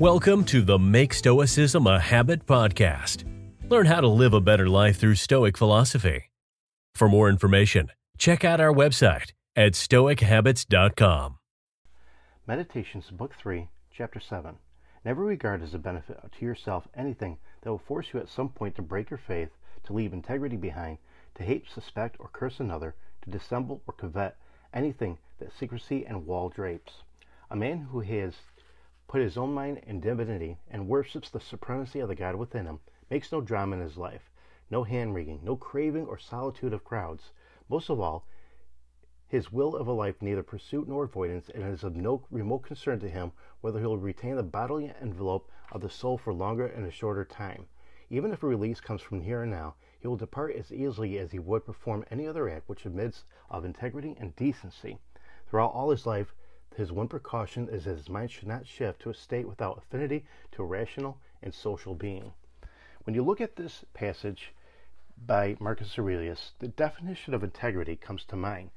Welcome to the Make Stoicism a Habit podcast. Learn how to live a better life through Stoic philosophy. For more information, check out our website at stoichabits.com. Meditations, Book 3, Chapter 7. Never regard as a benefit to yourself anything that will force you at some point to break your faith, to leave integrity behind, to hate, suspect, or curse another, to dissemble or covet anything that secrecy and wall drapes. A man who has put his own mind in divinity and worships the supremacy of the God within him makes no drama in his life, no hand wringing, no craving or solitude of crowds. Most of all, his will of a life neither pursuit nor avoidance, and it is of no remote concern to him whether he will retain the bodily envelope of the soul for longer and a shorter time. Even if a release comes from here and now, he will depart as easily as he would perform any other act which admits of integrity and decency. Throughout all his life, his one precaution is that his mind should not shift to a state without affinity to a rational and social being. When you look at this passage by Marcus Aurelius, the definition of integrity comes to mind.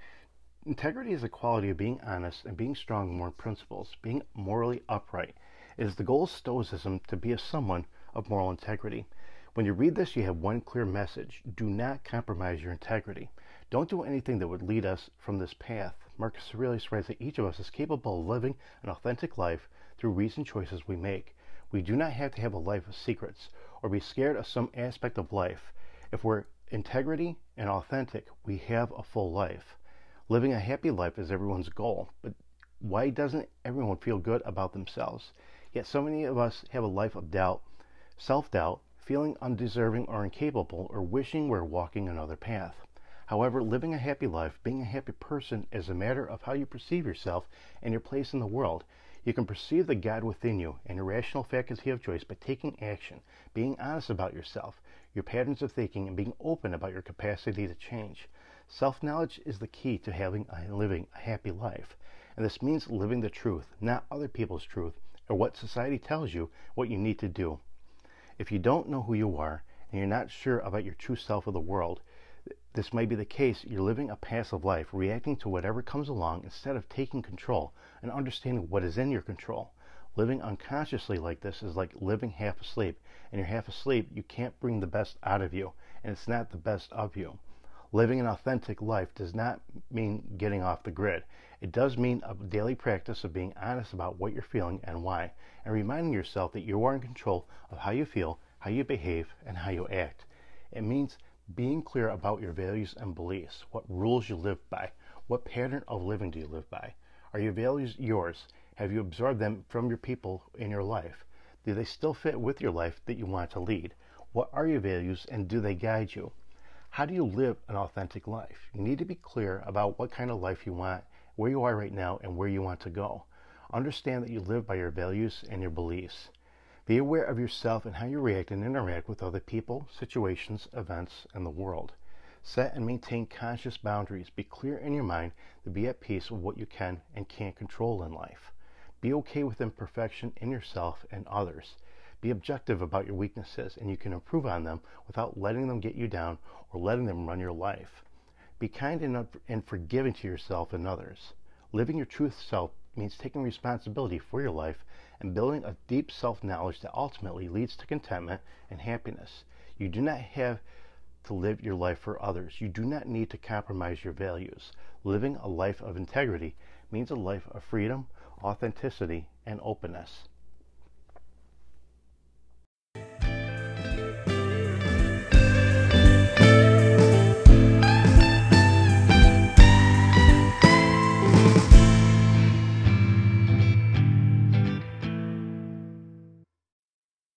Integrity is the quality of being honest and being strong in moral principles, being morally upright. It is the goal of Stoicism to be a someone of moral integrity. When you read this, you have one clear message do not compromise your integrity. Don't do anything that would lead us from this path. Marcus Aurelius writes that each of us is capable of living an authentic life through reasoned choices we make. We do not have to have a life of secrets or be scared of some aspect of life. If we're integrity and authentic, we have a full life. Living a happy life is everyone's goal, but why doesn't everyone feel good about themselves? Yet so many of us have a life of doubt, self doubt, feeling undeserving or incapable, or wishing we're walking another path. However, living a happy life, being a happy person, is a matter of how you perceive yourself and your place in the world. You can perceive the God within you and your rational faculty of choice by taking action, being honest about yourself, your patterns of thinking, and being open about your capacity to change. Self knowledge is the key to having a living a happy life, and this means living the truth, not other people's truth, or what society tells you what you need to do. If you don't know who you are and you're not sure about your true self of the world, this may be the case. You're living a passive life, reacting to whatever comes along instead of taking control and understanding what is in your control. Living unconsciously like this is like living half asleep. And you're half asleep, you can't bring the best out of you, and it's not the best of you. Living an authentic life does not mean getting off the grid. It does mean a daily practice of being honest about what you're feeling and why, and reminding yourself that you are in control of how you feel, how you behave, and how you act. It means being clear about your values and beliefs, what rules you live by, what pattern of living do you live by? Are your values yours? Have you absorbed them from your people in your life? Do they still fit with your life that you want to lead? What are your values and do they guide you? How do you live an authentic life? You need to be clear about what kind of life you want, where you are right now, and where you want to go. Understand that you live by your values and your beliefs. Be aware of yourself and how you react and interact with other people, situations, events, and the world. Set and maintain conscious boundaries. Be clear in your mind to be at peace with what you can and can't control in life. Be okay with imperfection in yourself and others. Be objective about your weaknesses, and you can improve on them without letting them get you down or letting them run your life. Be kind and forgiving to yourself and others. Living your truth self means taking responsibility for your life and building a deep self knowledge that ultimately leads to contentment and happiness. You do not have to live your life for others. You do not need to compromise your values. Living a life of integrity means a life of freedom, authenticity, and openness.